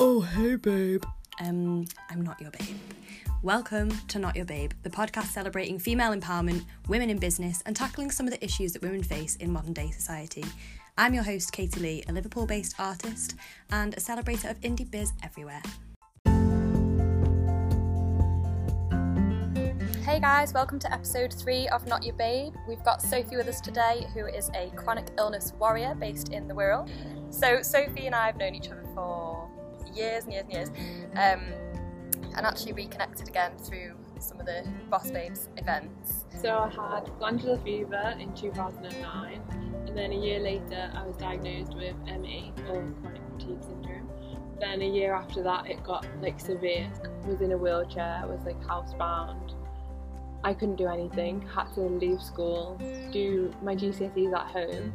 Oh, hey, babe. Um, I'm not your babe. Welcome to Not Your Babe, the podcast celebrating female empowerment, women in business, and tackling some of the issues that women face in modern day society. I'm your host, Katie Lee, a Liverpool based artist and a celebrator of indie biz everywhere. Hey guys, welcome to episode three of Not Your Babe. We've got Sophie with us today, who is a chronic illness warrior based in the Wirral. So, Sophie and I have known each other for years and years and years, um, and actually reconnected again through some of the Boss Babes events. So I had glandular fever in 2009, and then a year later I was diagnosed with ME or chronic fatigue syndrome. Then a year after that it got like severe. I Was in a wheelchair, I was like housebound. I couldn't do anything. Had to leave school, do my GCSEs at home,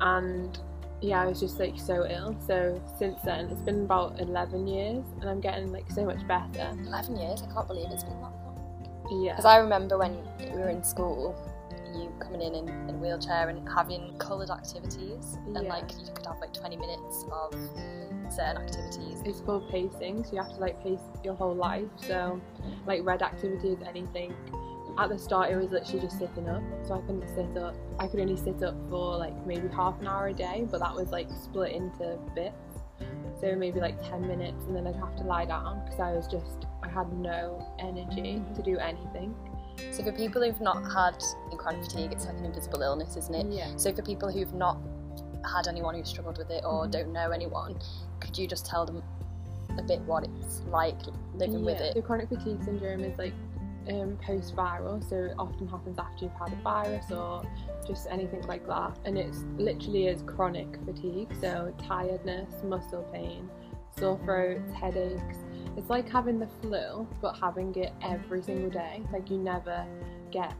and yeah, I was just like so ill. So since then, it's been about 11 years, and I'm getting like so much better. 11 years? I can't believe it's been that long. Yeah. Because I remember when we were in school, you coming in, in in a wheelchair and having coloured activities, and Yeah. like you could have like 20 minutes of certain activities. It's called pacing, so you have to like pace your whole life. So, like red activities, anything. At the start, it was literally just sitting up, so I couldn't sit up. I could only sit up for like maybe half an hour a day, but that was like split into bits. So maybe like 10 minutes, and then I'd have to lie down because I was just, I had no energy to do anything. So for people who've not had chronic fatigue, it's like an invisible illness, isn't it? Yeah. So for people who've not had anyone who's struggled with it or Mhm. don't know anyone, could you just tell them a bit what it's like living with it? So chronic fatigue syndrome is like um, post-viral, so it often happens after you've had a virus or just anything like that. And it's literally is chronic fatigue, so tiredness, muscle pain, sore throats, headaches. It's like having the flu, but having it every single day. Like you never get.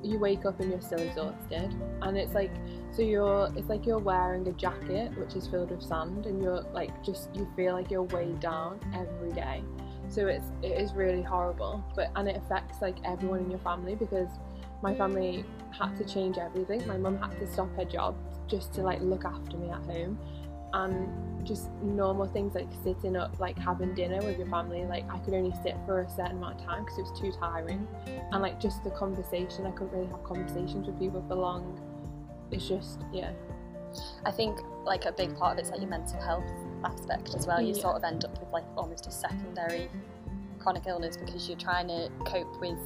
You wake up and you're still exhausted, and it's like so you're. It's like you're wearing a jacket which is filled with sand, and you're like just you feel like you're weighed down every day so it's it is really horrible but and it affects like everyone in your family because my family had to change everything. My mum had to stop her job just to like look after me at home and just normal things like sitting up like having dinner with your family. Like i could only sit for a certain amount of time because it was too tiring and like just the conversation. I couldn't really have conversations with people for long. It's just yeah I think like a big part of it's like your mental health aspect as well. You Yeah. sort of end up with like almost a secondary chronic illness because you're trying to cope with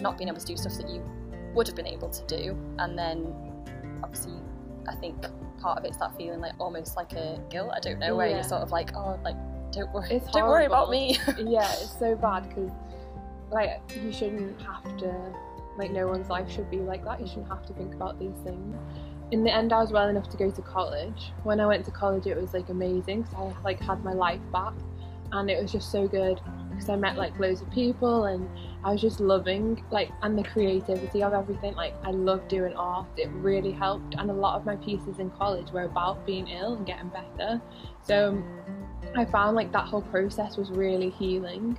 not being able to do stuff that you would have been able to do, and then obviously I think part of it's that feeling like almost like a guilt. I don't know where Yeah. you're sort of like oh like don't worry It's don't worry about me. yeah, it's so bad because like you shouldn't have to like no one's life should be like that. You shouldn't have to think about these things. In the end, I was well enough to go to college. When I went to college, it was like amazing because I like had my life back, and it was just so good because I met like loads of people and I was just loving like and the creativity of everything. Like I love doing art. It really helped, and a lot of my pieces in college were about being ill and getting better. So I found like that whole process was really healing.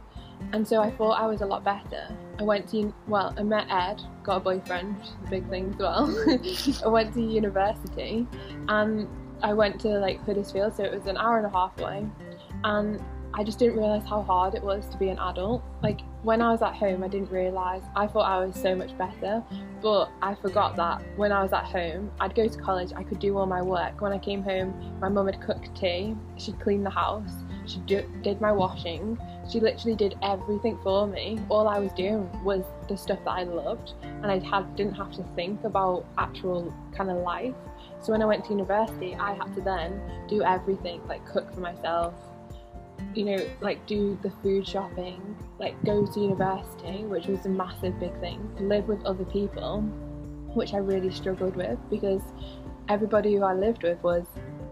And so I thought I was a lot better. I went to, well, I met Ed, got a boyfriend, which is a big thing as well. I went to university and I went to like Huddersfield, so it was an hour and a half away. And I just didn't realise how hard it was to be an adult. Like when I was at home, I didn't realise, I thought I was so much better. But I forgot that when I was at home, I'd go to college, I could do all my work. When I came home, my mum had cooked tea, she'd cleaned the house, she do- did my washing, she literally did everything for me. All I was doing was the stuff that I loved, and I had didn't have to think about actual kind of life. So when I went to university, I had to then do everything, like cook for myself, you know, like do the food shopping, like go to university, which was a massive big thing, live with other people, which I really struggled with because everybody who I lived with was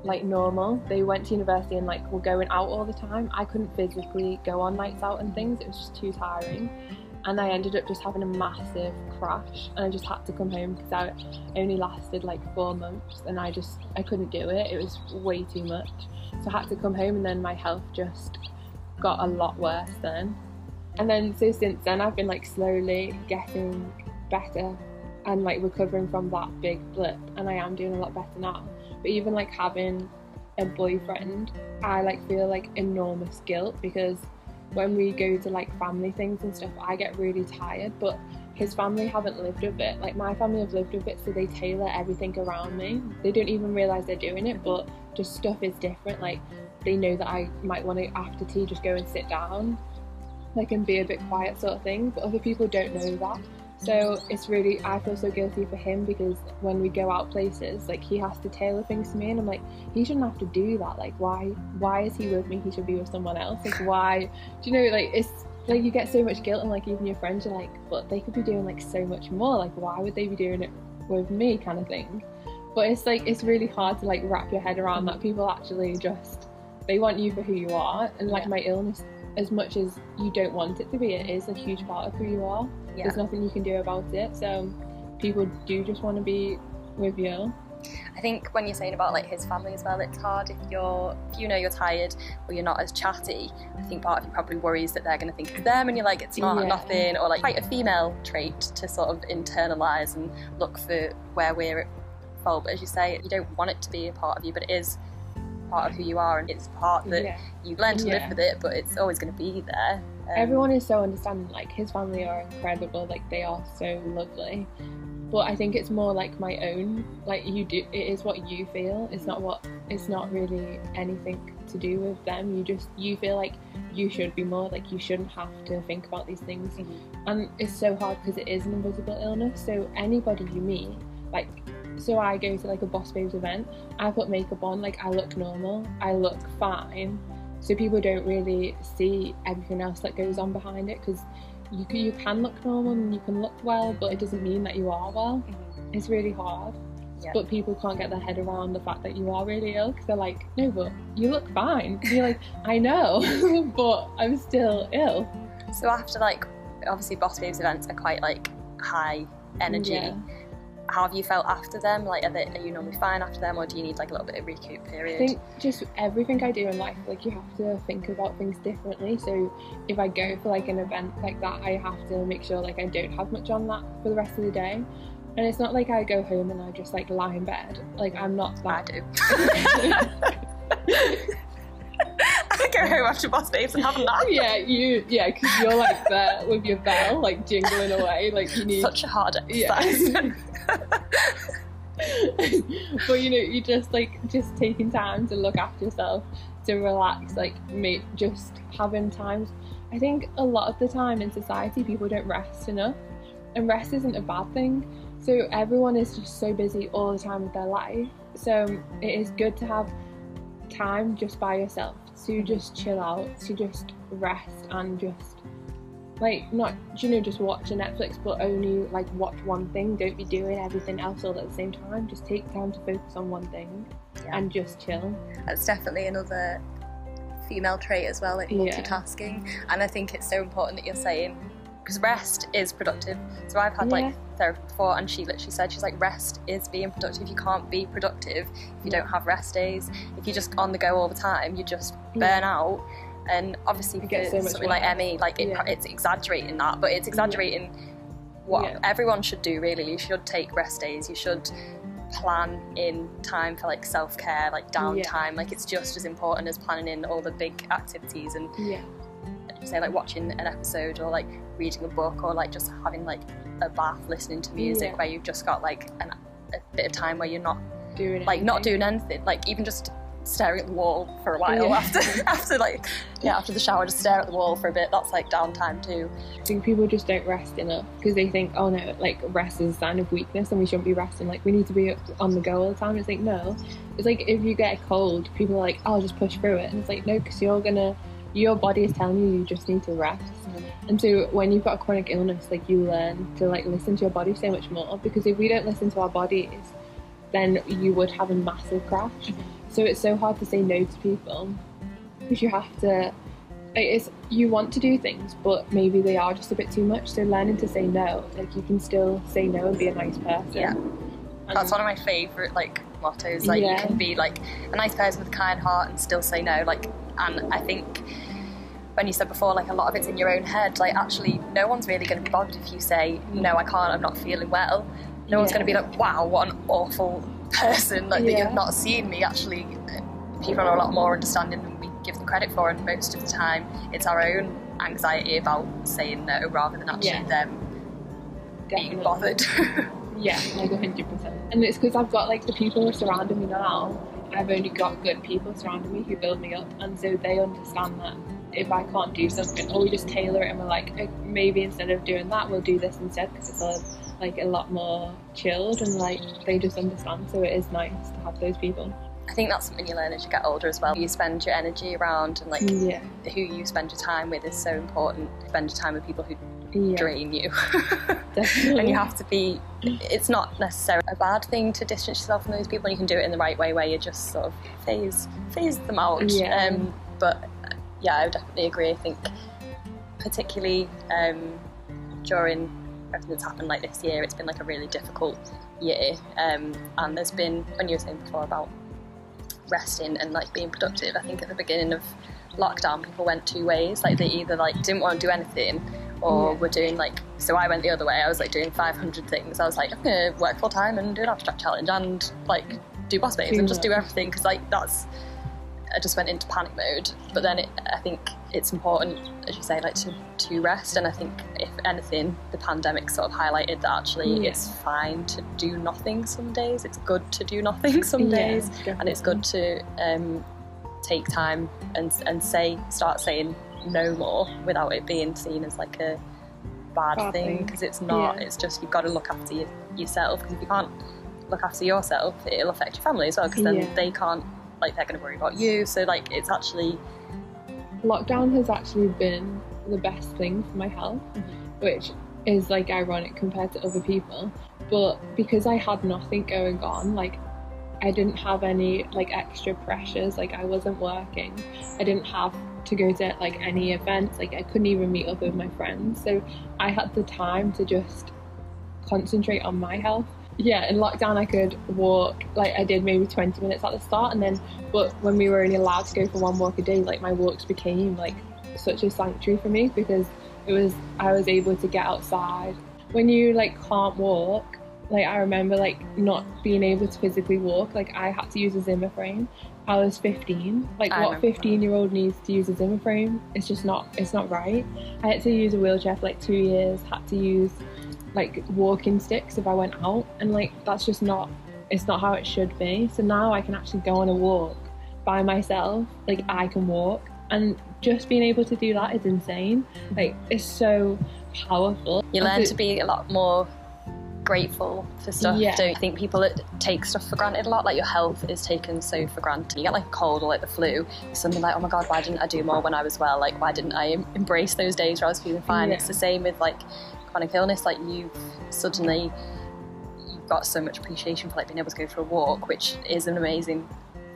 like normal. They went to university and like were going out all the time. I couldn't physically go on nights out and things. It was just too tiring. And I ended up just having a massive crash and I just had to come home because I only lasted like four months and I just I couldn't do it. It was way too much. So I had to come home and then my health just got a lot worse then. And then so since then I've been like slowly getting better and like recovering from that big blip and I am doing a lot better now. But even like having a boyfriend, I like feel like enormous guilt because when we go to like family things and stuff, I get really tired. But his family haven't lived with it. Like my family have lived with it, so they tailor everything around me. They don't even realize they're doing it, but just stuff is different. Like they know that I might want to after tea just go and sit down, like and be a bit quiet sort of thing. But other people don't know that. So it's really I feel so guilty for him because when we go out places, like he has to tailor things to me, and I'm like, he shouldn't have to do that. Like why why is he with me? He should be with someone else. Like why? Do you know? Like it's like you get so much guilt, and like even your friends are like, but they could be doing like so much more. Like why would they be doing it with me? Kind of thing. But it's like it's really hard to like wrap your head around that people actually just they want you for who you are, and like Yeah. my illness. As much as you don't want it to be, it is a huge part of who you are Yeah. there's nothing you can do about it. So people do just want to be with you. I think when you're saying about like his family as well, it's hard if you're if you know you're tired or you're not as chatty. I think part of you probably worries that they're going to think it's them, and you're like it's not Yeah. nothing, or like quite a female trait to sort of internalize and look for where we're at fault. But as you say, you don't want it to be a part of you, but it is part of who you are, and it's part that yeah. you learn to Yeah. live with it. But it's always going to be there. Um, Everyone is so understanding. Like his family are incredible. Like they are so lovely. But I think it's more like my own. Like you do, it is what you feel. It's not what. It's not really anything to do with them. You just you feel like you should be more. Like you shouldn't have to think about these things. Mhm. And it's so hard because it is an invisible illness. So anybody you meet, like, so I go to like a Boss Babes event. I put makeup on. Like I look normal. I look fine. So people don't really see everything else that goes on behind it because you can, you can look normal and you can look well, but it doesn't mean that you are well. Mhm. It's really hard. Yeah. But people can't get their head around the fact that you are really ill because they're like, no, but you look fine. And you're like, I know, but I'm still ill. So after like obviously Boss Babes events are quite like high energy. Yeah. How have you felt after them? Like, are, they, are you normally fine after them, or do you need like a little bit of recoup period? I think just everything I do in life, like you have to think about things differently. So if I go for like an event like that, I have to make sure like I don't have much on that for the rest of the day. And it's not like I go home and I just like lie in bed. Like I'm not I that. do. Go home after Boss Babes and have a nap. yeah, you yeah, because you're like there with your bell, like jingling away, like you need. Such a hard Yeah. exercise. but you know, you just like just taking time to look after yourself, to relax, like make just having times. I think a lot of the time in society, people don't rest enough, and rest isn't a bad thing. So everyone is just so busy all the time with their life. So it is good to have time just by yourself to just chill out, to just rest and just like not you know just watch a Netflix but only like watch one thing. Don't be doing everything else all at the same time. Just take time to focus on one thing Yeah. and just chill. That's definitely another female trait as well, like Yeah. multitasking. And I think it's so important that you're saying because rest is productive. So I've had like therapy before, and she literally said she's like rest is being productive. You can't be productive if you don't have rest days. If you're just on the go all the time, you just Yeah. burn out. And obviously, You for so something like. ME, like it, Yeah. it's exaggerating that, but it's exaggerating what Yeah. everyone should do. Really, you should take rest days. You should plan in time for like self care, like downtime. Like it's just as important as planning in all the big activities and Yeah. say like watching an episode or like reading a book or like just having like a bath listening to music Yeah. where you've just got like an, a bit of time where you're not Doing like not doing anything like even just staring at the wall for a while Yeah. after after like yeah after the shower just stare at the wall for a bit that's like downtime too I think people just don't rest enough because they think, oh no, like rest is a sign of weakness and we shouldn't be resting. Like we need to be on the go all the time. It's like no, it's like if you get a cold, people are like, oh, I'll just push through it, and it's like no, because you're gonna, your body is telling you you just need to rest. Mm. And so when you've got a chronic illness, like you learn to like listen to your body so much more because if we don't listen to our bodies, then you would have a massive crash. So it's so hard to say no to people because you have to. like, It's you want to do things, but maybe they are just a bit too much. So learning to say no, like you can still say no and be a nice person. Yeah. That's um, one of my favorite like mottos like you can be like a nice person with a kind heart and still say no like and i think when you said before like a lot of it's in your own head like actually no one's really going to be bothered if you say no i can't i'm not feeling well no one's going to be like wow what an awful person like that Yeah. you're not seen me actually people are a lot more understanding than we give them credit for, and most of the time it's our own anxiety about saying no rather than actually Yeah. them being bothered. Yeah, like hundred percent. And it's because I've got like the people surrounding me now. I've only got good people surrounding me who build me up, and so they understand that if I can't do something, or we just tailor it, and we're like, "Eh, maybe instead of doing that, we'll do this instead because it's a, like a lot more chilled, and like they just understand. So it is nice to have those people. I think that's something you learn as you get older as well. You spend your energy around, and like Yeah, who you spend your time with is so important. Spend your time with people who yeah, drain you. and you have to be it's not necessarily a bad thing to distance yourself from those people. And you can do it in the right way where you just sort of phase phase them out. Yeah. um, but yeah I would definitely agree. I think particularly um, during everything that's happened like this year it's been like a really difficult year. Um, and there's been when you were saying before about resting and like being productive I think at the beginning of lockdown people went two ways. Like they either like didn't want to do anything or Yeah. were doing like so I went the other way. I was like doing 500 things. I was like I'm gonna work full time and do an abstract challenge and like do boss babes and just do everything because like that's I just went into panic mode. But then it, I think it's important as you say like to, to rest. And I think if anything the pandemic sort of highlighted that actually Yeah. it's fine to do nothing some days. It's good to do nothing some Yeah, days. And it's good to um, take time and and say start saying no more without it being seen as like a bad, Bad thing because it's not Yeah. it's just you've got to look after your, yourself because if you can't look after yourself it'll affect your family as well because then Yeah. they can't like they're going to worry about you so like it's actually lockdown has actually been the best thing for my health, mm-hmm. which is like ironic compared to other people. But because I had nothing going on, like I didn't have any like extra pressures, like I wasn't working, I didn't have to go to like any events, like I couldn't even meet up with my friends. So I had the time to just concentrate on my health. Yeah, in lockdown I could walk like I did maybe 20 minutes at the start and then but when we were only allowed to go for one walk a day, like my walks became like such a sanctuary for me because it was I was able to get outside. When you like can't walk, like I remember like not being able to physically walk, like I had to use a Zimmer frame. I was 15. Like I what 15 year old needs to use a Zimmer frame? It's just not. It's not right. I had to use a wheelchair for like two years. Had to use like walking sticks if I went out, and like that's just not. It's not how it should be. So now I can actually go on a walk by myself. Like I can walk, and just being able to do that is insane. Like it's so powerful. you learn to be a lot more grateful for stuff. Yeah. don't you think people take stuff for granted a lot like your health is taken so for granted. You get like a cold or like the flu something like oh my god why didn't I do more when I was well? Like why didn't I embrace those days where I was feeling fine? Yeah. it's the same with like chronic illness. Like you suddenly you've got so much appreciation for like being able to go for a walk which is an amazing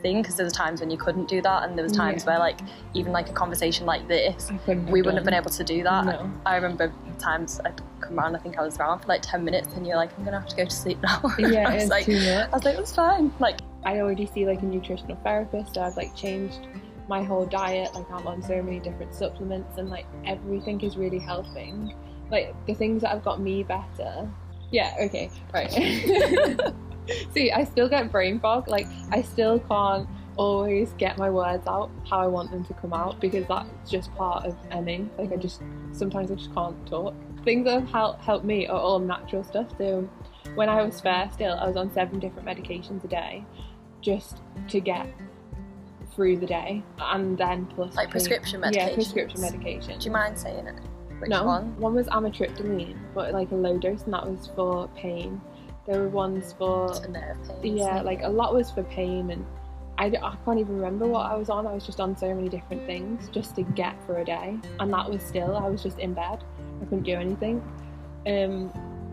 thing because there was times when you couldn't do that and there was times Yeah. where like even like a conversation like this we wouldn't have been able to do that. No. I remember times I'd come around, I think I was around for like 10 minutes, and you're like, I'm gonna have to go to sleep now. Yeah, I was it's like. I was like, it's fine. Like, I already see like a nutritional therapist, so I've like changed my whole diet. Like I'm on so many different supplements, and like everything is really helping. Like the things that have got me better. Yeah. Okay. Right. see, I still get brain fog. Like I still can't always get my words out how I want them to come out because that's just part of ME. Like I just sometimes I just can't talk. Things that have helped helped me are all natural stuff. So when I was fair still, I was on seven different medications a day just to get through the day and then plus like prescription yeah medication. prescription medication Do you mind saying it? Which no one? was amitriptyline but like a low dose and that was for pain there were ones for For nerve pain. yeah like a lot was for pain and I, I can't even remember what I was on. I was just on so many different things just to get for a day and that was still I was just in bed. I couldn't do anything. Um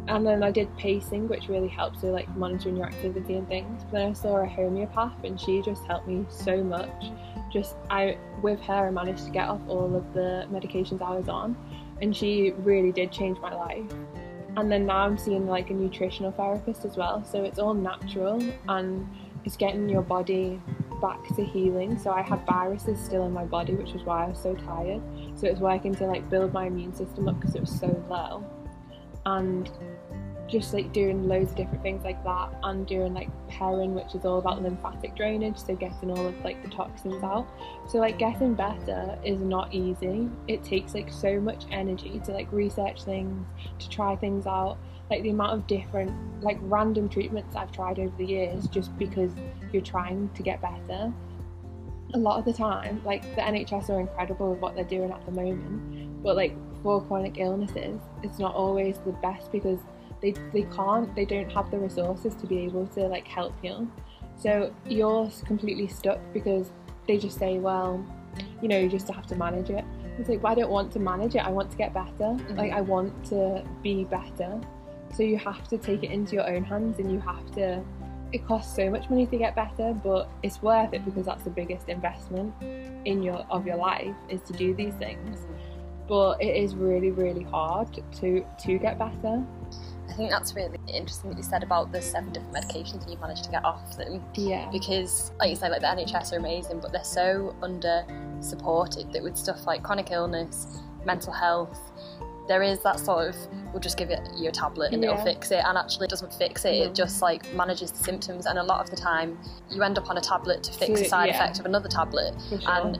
and then I did pacing which really helps with like monitoring your activity and things. But then I saw a homeopath and she just helped me so much. Just I with her I managed to get off all of the medications I was on and she really did change my life and then now I'm seeing like a nutritional therapist as well. So it's all natural and it's getting your body back to healing. So I had viruses still in my body which was why I was so tired. So it's working to like build my immune system up because it was so low. And just like doing loads of different things like that and doing like Perrin which is all about lymphatic drainage so getting all of like the toxins out. So like getting better is not easy. It takes like so much energy to like research things to try things out. Like the amount of different like random treatments I've tried over the years just because you're trying to get better. A lot of the time like the NHS are incredible with what they're doing at the moment but like for chronic illnesses it's not always the best because they, they can't they don't have the resources to be able to like help you. So you're completely stuck because they just say well you know you just have to manage it. It's like well, I don't want to manage it. I want to get better. Mm-hmm. like I want to be better. So you have to take it into your own hands and you have to it costs so much money to get better but it's worth it because that's the biggest investment in your of your life is to do these things. But it is really really hard to to get better I think that's really interesting that you said about the seven different medications and you managed to get off them. Yeah. Because, like you say, like the NHS are amazing, but they're so under supported that with stuff like chronic illness, mental health, there is that sort of we'll just give it you a tablet and yeah. it'll fix it and actually it doesn't fix it it just like manages the symptoms and a lot of the time you end up on a tablet to fix a side yeah. effect of another tablet sure. and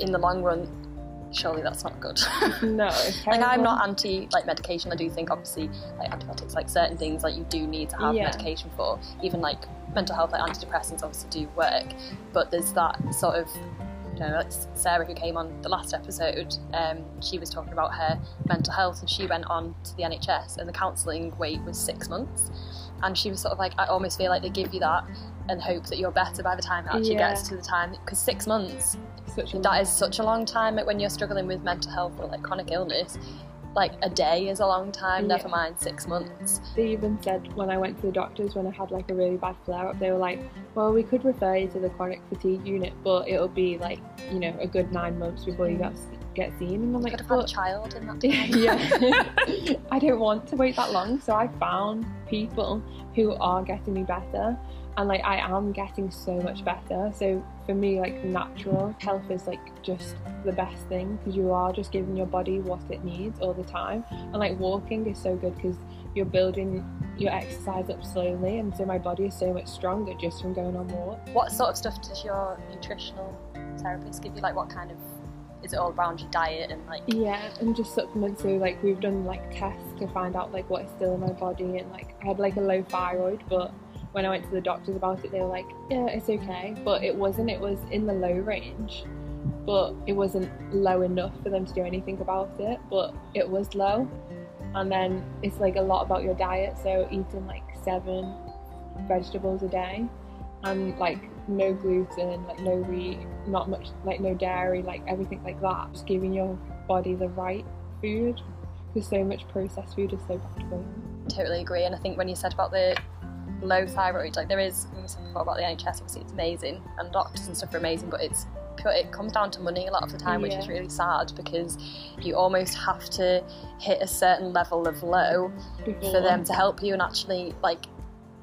in the long run surely that's not good. no, like I'm not anti like medication. I do think obviously like antibiotics, like certain things like you do need to have yeah. medication for. Even like mental health, like antidepressants obviously do work, but there's that sort of you know, like Sarah who came on the last episode, um, she was talking about her mental health and she went on to the NHS and the counselling wait was six months. And she was sort of like, I almost feel like they give you that and hope that you're better by the time it actually yeah. gets to the time. Because six months such a that is such a long time when you're struggling with mental health or like chronic illness like a day is a long time, yeah. never mind six months. They even said when I went to the doctors when I had like a really bad flare up, they were like, well, we could refer you to the chronic fatigue unit, but it'll be like, you know, a good nine months before you mm. get, get seen. And I'm like, could have had a child in that yeah. I don't want to wait that long. So I found people who are getting me better and like I am getting so much mm. better. So for me, like natural health is like just the best thing because you are just giving your body what it needs all the time. And like walking is so good because you're building your exercise up slowly, and so my body is so much stronger just from going on walks. What sort of stuff does your nutritional therapist give you? Like what kind of is it all around your diet and like yeah and just supplements so like we've done like tests to find out like what is still in my body and like I had like a low thyroid but when I went to the doctors about it, they were like, yeah, it's okay. But it wasn't, it was in the low range. But it wasn't low enough for them to do anything about it. But it was low. And then it's like a lot about your diet. So eating like seven vegetables a day and like no gluten, like no wheat, not much, like no dairy, like everything like that. Just giving your body the right food because so much processed food is so bad for you. Totally agree. And I think when you said about the low thyroid. Like there is, we said before about the NHS, obviously it's amazing, and doctors and stuff are amazing, but it's it comes down to money a lot of the time, which is really sad because you almost have to hit a certain level of low Before. for them to help you, and actually like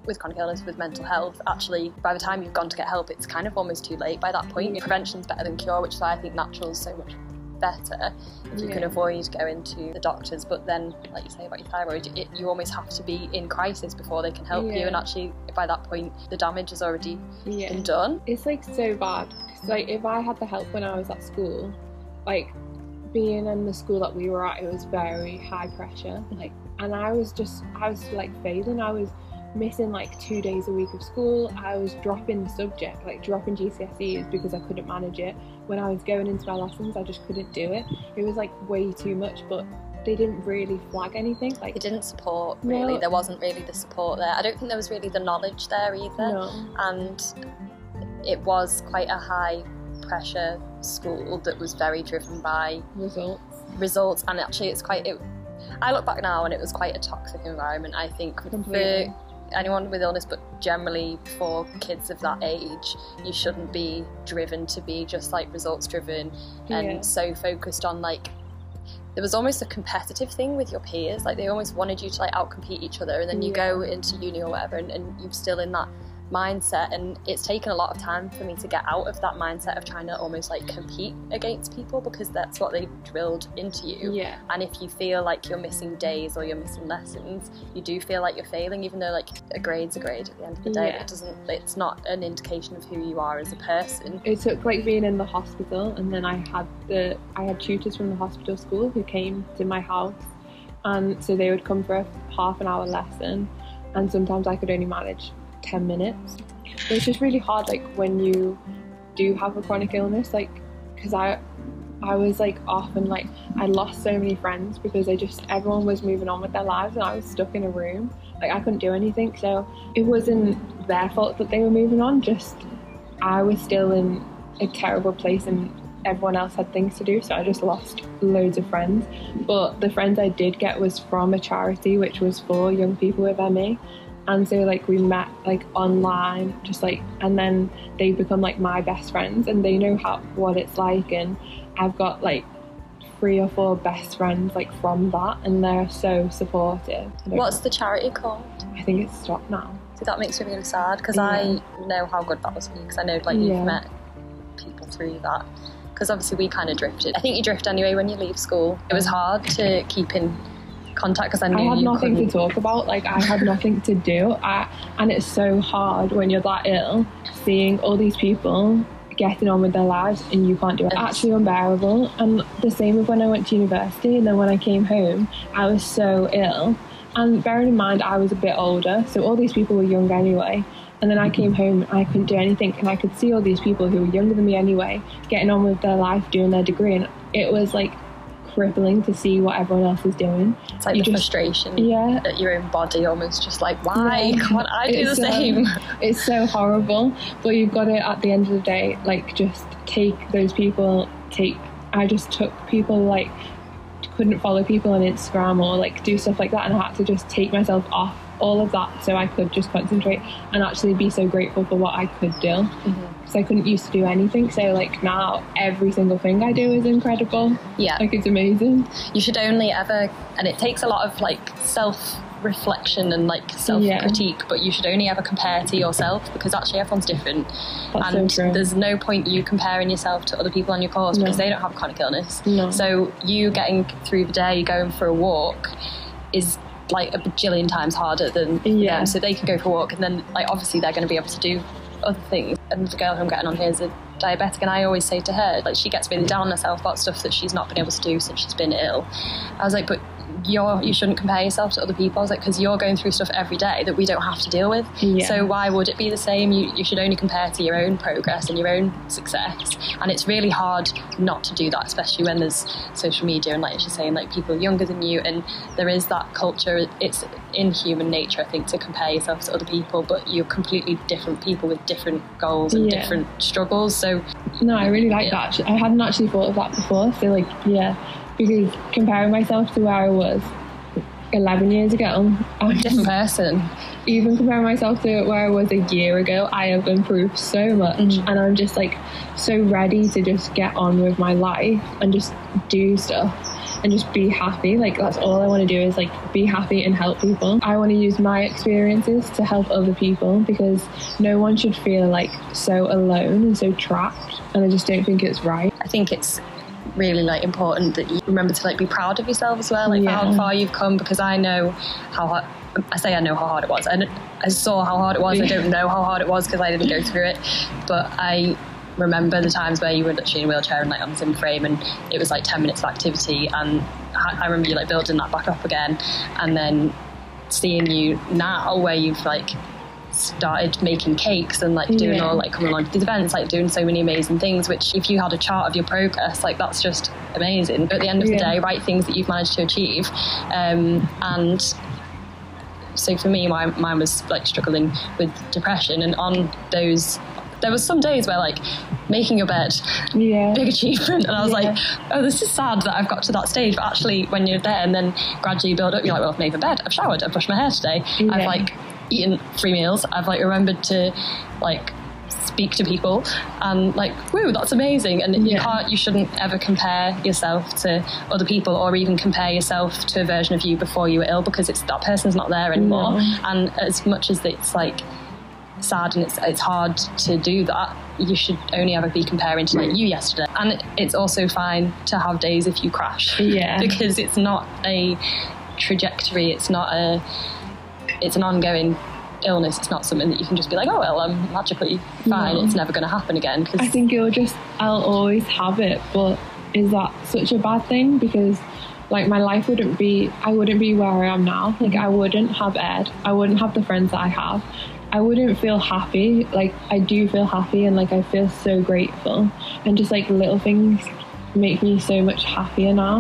with chronic illness, with mental health, actually, by the time you've gone to get help, it's kind of almost too late by that point. Prevention's better than cure, which is why I think natural is so much better if you yeah. can avoid going to the doctors. But then, like you say about your thyroid, it, you almost have to be in crisis before they can help yeah. you. And actually, by that point, the damage has already yeah. been done. It's like so bad. Cause, like if I had the help when I was at school, like being in the school that we were at, it was very high pressure. Like, and I was just, I was like failing. I was missing like two days a week of school. I was dropping the subject, like dropping GCSEs because I couldn't manage it. When I was going into my lessons, I just couldn't do it. It was like way too much, but they didn't really flag anything. Like they didn't support really. No. There wasn't really the support there. I don't think there was really the knowledge there either. No. And it was quite a high pressure school that was very driven by results. Results, and actually, it's quite. It, I look back now and it was quite a toxic environment. I think Completely. for anyone with illness, but generally for kids of that age, you shouldn't be driven to be just like results driven and yeah. so focused on like there was almost a competitive thing with your peers. Like they almost wanted you to like outcompete each other, and then you yeah. go into uni or whatever, and, and you're still in that mindset and it's taken a lot of time for me to get out of that mindset of trying to almost like compete against people because that's what they drilled into you Yeah. and if you feel like you're missing days or you're missing lessons you do feel like you're failing even though like a grade's a grade at the end of the day Yeah. it doesn't it's not an indication of who you are as a person It took like being in the hospital, and then I had the I had tutors from the hospital school who came to my house, and so they would come for a half an hour lesson, and sometimes I could only manage ten minutes. It's just really hard, like when you do have a chronic illness, like because I I was like often like I lost so many friends because I just everyone was moving on with their lives and I was stuck in a room. Like I couldn't do anything. So it wasn't their fault that they were moving on, just I was still in a terrible place and everyone else had things to do, so I just lost loads of friends. But the friends I did get was from a charity which was for young people with ME. And so like we met like online, just like and then they become like my best friends and they know how what it's like and I've got like three or four best friends like from that and they're so supportive. What's know. the charity called I think it's stopped now. so that makes me really sad because Yeah. I know how good that was for you because I know like you've met people through that because obviously we kind of drifted I think you drift anyway when you leave school it was hard to keep in contact because I knew I had nothing to couldn't talk about. Like I had nothing to do. I, and it's so hard when you're that ill, seeing all these people getting on with their lives and you can't do it. Yes. Actually unbearable. And the same with when I went to university and then when I came home, I was so ill. And bearing in mind I was a bit older, so all these people were young anyway. And then I mm-hmm. came home and I couldn't do anything and I could see all these people who were younger than me anyway, getting on with their life, doing their degree and it was like crippling to see what everyone else is doing. it's like you the just- frustration Yeah, at your own body almost just like why Yeah. can't I do It's, the um, same it's so horrible but you've got to at the end of the day like just take those people take i just took people like couldn't follow people on instagram or like do stuff like that and i had to just take myself off all of that so i could just concentrate and actually be so grateful for what i could do. Mm-hmm. because i couldn't used to do anything. So like now every single thing i do is incredible. Yeah. Like it's amazing. You should only ever and it takes a lot of like self reflection and like self critique but you should only ever compare to yourself because actually everyone's different. That's and so there's no point you comparing yourself to other people on your course No. because they don't have chronic illness. No. so you getting through the day going for a walk is like a bajillion times harder than Yeah. them so they can go for a walk and then like obviously they're going to be able to do other things. And the girl who I'm getting on here is a diabetic and I always say to her like she gets really down on herself about stuff that she's not been able to do since she's been ill. I was like but you're you shouldn't compare yourself to other people I was like because you're going through stuff every day that we don't have to deal with Yeah. so why would it be the same you, you should only compare to your own progress and your own success and it's really hard not to do that especially when there's social media and like you're saying like people younger than you and there is that culture it's in human nature I think to compare yourself to other people but you're completely different people with different goals and Yeah. different struggles so No, I really like Yeah. that. I hadn't actually thought of that before. So, like, yeah, because comparing myself to where I was 11 years ago, I'm a different person even comparing myself to where I was a year ago, I have improved so much. Mhm. And I'm just like so ready to just get on with my life and just do stuff and just be happy. Like, that's all I want to do is like be happy and help people. I want to use my experiences to help other people because no one should feel like so alone and so trapped. And I just don't think it's right. I think it's really like important that you remember to like be proud of yourself as well, like for how far you've come. Because I know how hard. I say I know how hard it was, and I saw how hard it was. I don't know how hard it was because I didn't go through it, but I remember the times where you were literally in a wheelchair and like on the Zim frame, and it was like ten minutes of activity, and I remember you like building that back up again, and then seeing you now where you've like started making cakes and like doing Yeah. all like coming along to these events like doing so many amazing things which if you had a chart of your progress like that's just amazing at the end of the day write things that you've managed to achieve um, and so for me my, mine was like struggling with depression and on those there was some days where like making your bed Yeah. big achievement and I was Yeah. like oh this is sad that I've got to that stage but actually when you're there and then gradually you build up you're like well I've made my bed I've showered I've brushed my hair today I've like eaten three meals I've like remembered to like speak to people and like woo that's amazing and you can't you shouldn't ever compare yourself to other people or even compare yourself to a version of you before you were ill because it's that person's not there anymore No. and as much as it's like sad and it's it's hard to do that, you should only ever be comparing to like you yesterday. And it's also fine to have days if you crash. Yeah. because it's not a trajectory. It's not a. It's an ongoing illness. It's not something that you can just be like, oh well, I'm magically fine. No. It's never going to happen again. Cause I think it'll just I'll always have it, but is that such a bad thing? Because like my life wouldn't be I wouldn't be where I am now. Like I wouldn't have Ed. I wouldn't have the friends that I have. I wouldn't feel happy. Like I do feel happy and like I feel so grateful. And just like little things make me so much happier now.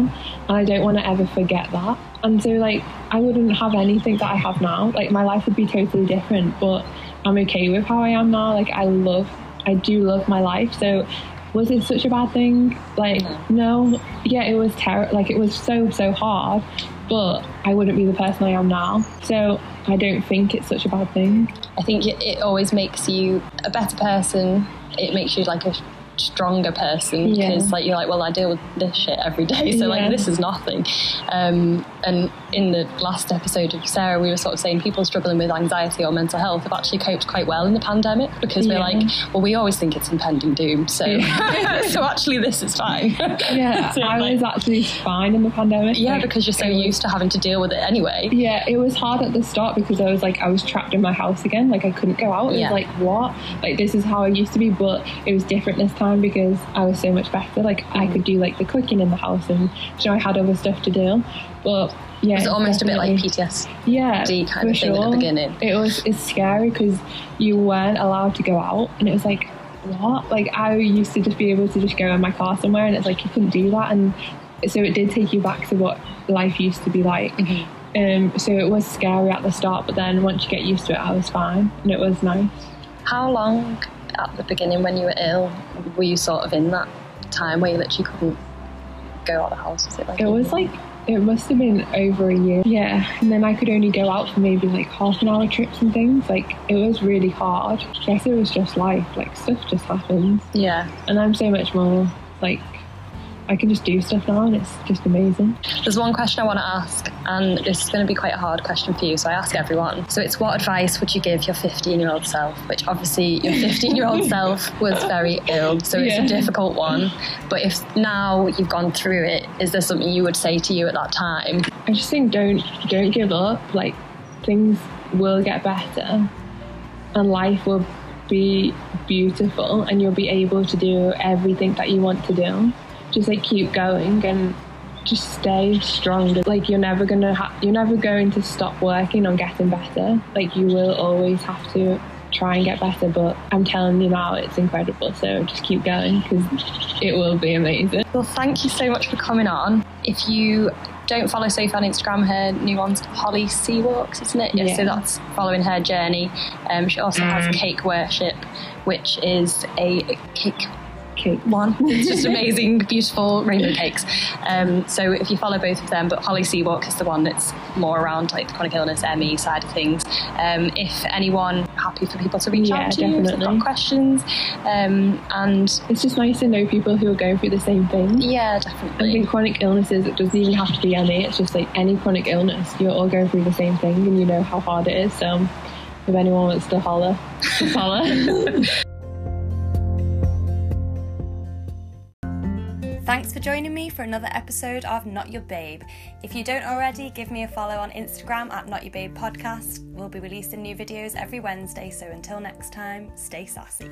And I don't want to ever forget that. And so like I wouldn't have anything that I have now. Like my life would be totally different, but I'm okay with how I am now. Like I love I do love my life. So was it such a bad thing? Like no. Yeah, it was terrible. Like it was so so hard, but I wouldn't be the person I am now. So I don't think it's such a bad thing. I think it, it always makes you a better person. It makes you like a stronger person Yeah. because like you're like well I deal with this shit every day so Yeah. like this is nothing um, and in the last episode of Sarah we were sort of saying people struggling with anxiety or mental health have actually coped quite well in the pandemic because we're like well we always think it's impending doom so so actually this is fine Yeah, So, I like- was actually fine in the pandemic. yeah Like, because you're so was- used to having to deal with it anyway Yeah, it was hard at the start because I was like, I was trapped in my house again. Like, I couldn't go out. It Yeah. was like, what? Like, this is how I used to be, but it was different this time because I was so much better. Like, I Mm. could do like the cooking in the house and, you know, I had other stuff to do. But yeah, it's almost a bit like PTSD yeah, kind of thing at the sure. beginning. It was it's scary because you weren't allowed to go out, and it was like, what? Like I used to just be able to just go in my car somewhere, and it's like you couldn't do that, and so it did take you back to what life used to be like. Um, so it was scary at the start, but then once you get used to it, I was fine, and it was nice. How long at the beginning when you were ill were you sort of in that time where you literally couldn't go out of the house? Was it like It was like it must have been over a year. Yeah, and then I could only go out for maybe like half an hour trips and things. Like it was really hard. I guess it was just life. Like stuff just happens. yeah. and I'm so much more like I can just do stuff now and it's just amazing. There's one question I want to ask, and this is going to be quite a hard question for you, so I ask everyone. So it's what advice would you give your 15 year old self? Which obviously your 15 year old self was very ill, so it's Yeah. a difficult one. But if now you've gone through it, is there something you would say to you at that time? I just think don't don't give up. Like things will get better and life will be beautiful and you'll be able to do everything that you want to do. Just like keep going and just stay strong. Like you're never gonna ha- you're never going to stop working on getting better. Like you will always have to try and get better. But I'm telling you now, it's incredible. So just keep going because it will be amazing. Well, thank you so much for coming on. If you don't follow Sophie on Instagram, her new one's Holly Seawalks, isn't it? Yeah. So that's following her journey. Um, she also has Cake Worship, which is a cake Okay. one. It's just amazing, beautiful rainbow cakes. Um, so if you follow both of them, but Holly Seawalk is the one that's more around like the chronic illness ME side of things. Um, if anyone happy for people to reach Yeah, out to you if they've got questions, um, and It's just nice to know people who are going through the same thing. yeah, definitely. I definitely. think chronic illnesses, it doesn't even have to be ME, it's just like any chronic illness, you're all going through the same thing and you know how hard it is. So if anyone wants to holler, just holler. joining me for another episode of Not Your Babe. If you don't already, give me a follow on Instagram at Not Your Babe Podcast. We'll be releasing new videos every Wednesday, so until next time, stay sassy.